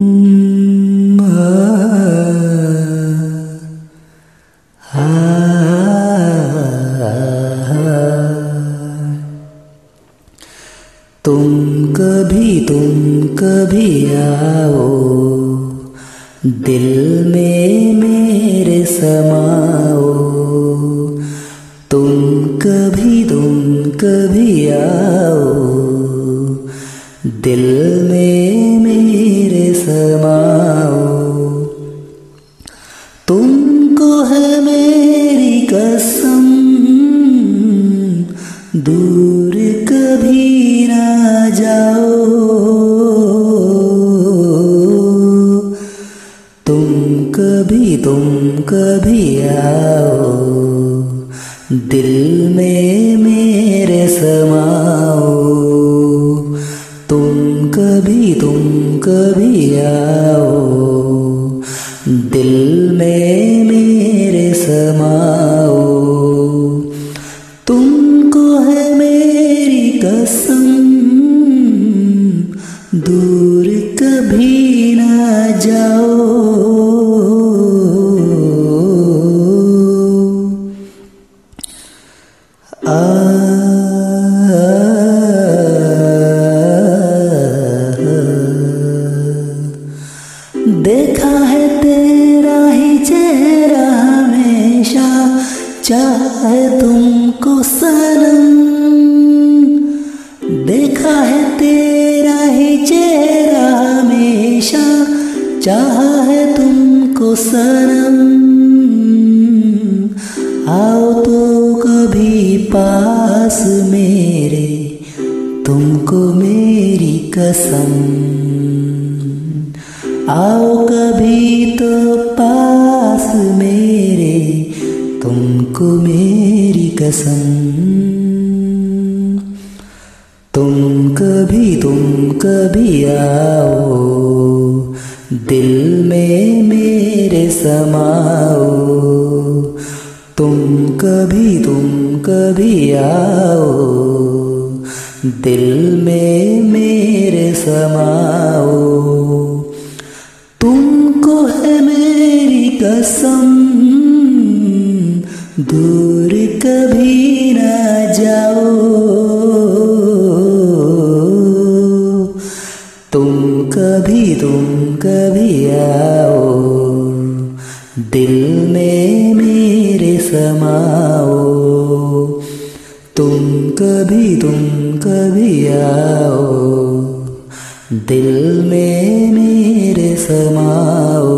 तुम कभी तुम कभी आओ, दिल में मेरे समाओ। तुम कभी तुम कभी आओ, दिल में मेरे जाओ। तुम कभी तुम कभी आओ। दिल में मेरे समाओ। तुम कभी तुम कभी आओ। दिल में जाओ। देखा है तेरा ही चेहरा हमेशा चाहे तुमको सनम चाहा है तुमको सनम आओ तो कभी पास मेरे, तुमको मेरी कसम। आओ कभी तो पास मेरे, तुमको मेरी कसम। तुम कभी तुम कभी आओ दिल में मेरे समाओ। तुम कभी तुम कभी आओ। दिल में मेरे समाओ। तुमको है मेरी कसम, दूर कभी ना जाओ। कभी तुम कभी आओ। दिल में मेरे समाओ। तुम कभी तुम कभी आओ। दिल में मेरे समाओ।